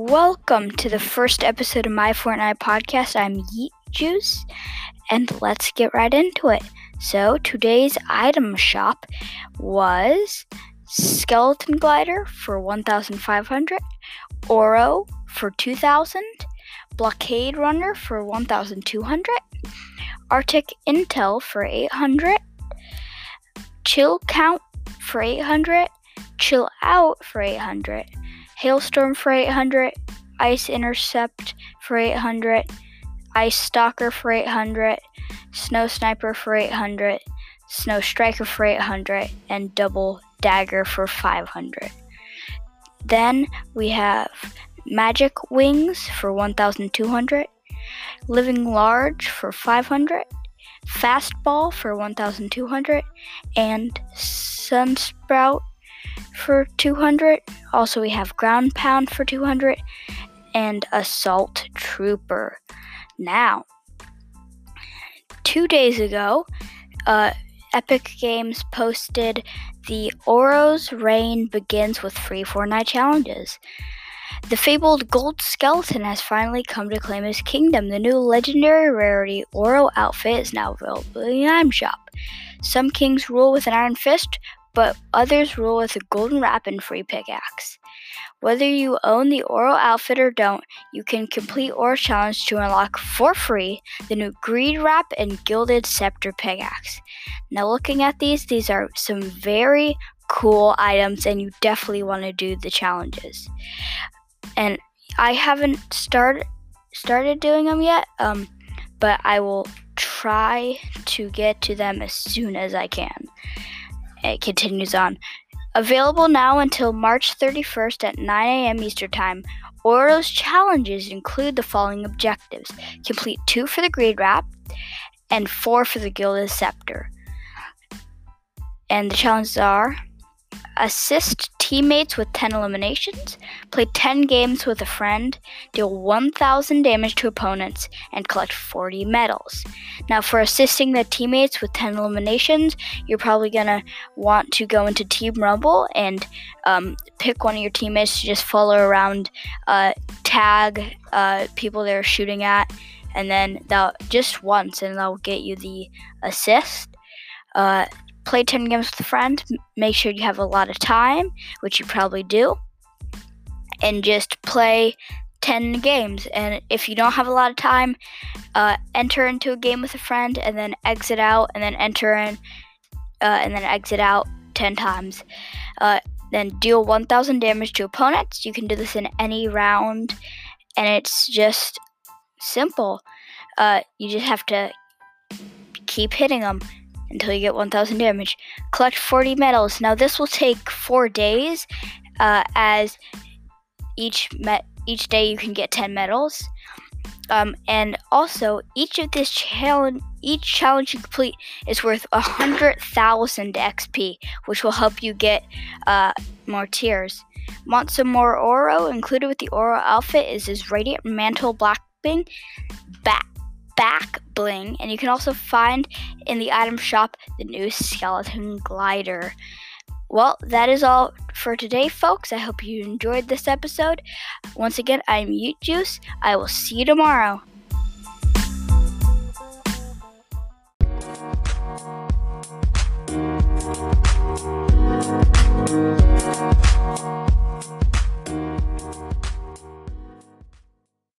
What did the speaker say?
Welcome to the first episode of my Fortnite podcast. I'm Yeet Juice, and let's get right into it. So, today's item shop was Skeleton Glider for 1,500, Oro for 2,000, Blockade Runner for 1,200, Arctic Intel for 800, Chill Count for 800, Chill Out for 800. Hailstorm for 800, Ice Intercept for 800, Ice Stalker for 800, Snow Sniper for 800, Snow Striker for 800, and Double Dagger for 500. Then we have Magic Wings for 1200, Living Large for 500, Fastball for 1200, and Sunsprout for 200. Also, we have Ground Pound for 200 and Assault Trooper. Now, two days ago, uh, Epic Games posted the Oro's Reign begins with free Fortnite challenges. The fabled gold skeleton has finally come to claim his kingdom. The new legendary rarity Oro outfit is now available in the item shop. Some kings rule with an iron fist, but others rule with a golden wrap and free pickaxe. Whether you own the Oro outfit or don't, you can complete Oro challenge to unlock for free the new Greed Wrap and Gilded Scepter pickaxe. Now, looking at these, these are some very cool items, and you definitely want to do the challenges. And I haven't started started doing them yet, um, but I will try to get to them as soon as I can. It continues on. Available now until March 31st at 9 a.m. Eastern Time. Oro's challenges include the following objectives complete two for the Greed Wrap and four for the Gilded Scepter. And the challenges are assist teammates with 10 eliminations, play 10 games with a friend, deal 1000 damage to opponents, and collect 40 medals. Now, for assisting the teammates with 10 eliminations, you're probably going to want to go into Team Rumble and um, pick one of your teammates to just follow around, uh, tag uh, people they're shooting at, and then they'll just once, and they'll get you the assist. Uh, play 10 games with a friend, make sure you have a lot of time, which you probably do, and just play 10 games. And if you don't have a lot of time, uh, enter into a game with a friend and then exit out and then enter in uh, and then exit out 10 times. Uh, then deal 1000 damage to opponents. You can do this in any round, and it's just simple. Uh, you just have to keep hitting them until you get 1000 damage. Collect 40 medals. Now this will take 4 days uh, as each each day you can get 10 medals. Um, and also each of this challenge each challenge you complete is worth 100,000 XP, which will help you get uh, more tiers. Want some more Oro? Included with the Oro outfit is his Radiant Mantle Back Bling, Bat back bling, and you can also find in the item shop the new skeleton glider. Well, that is all for today, folks. I hope you enjoyed this episode. Once again, I'm Yeet Juice. I will see you tomorrow.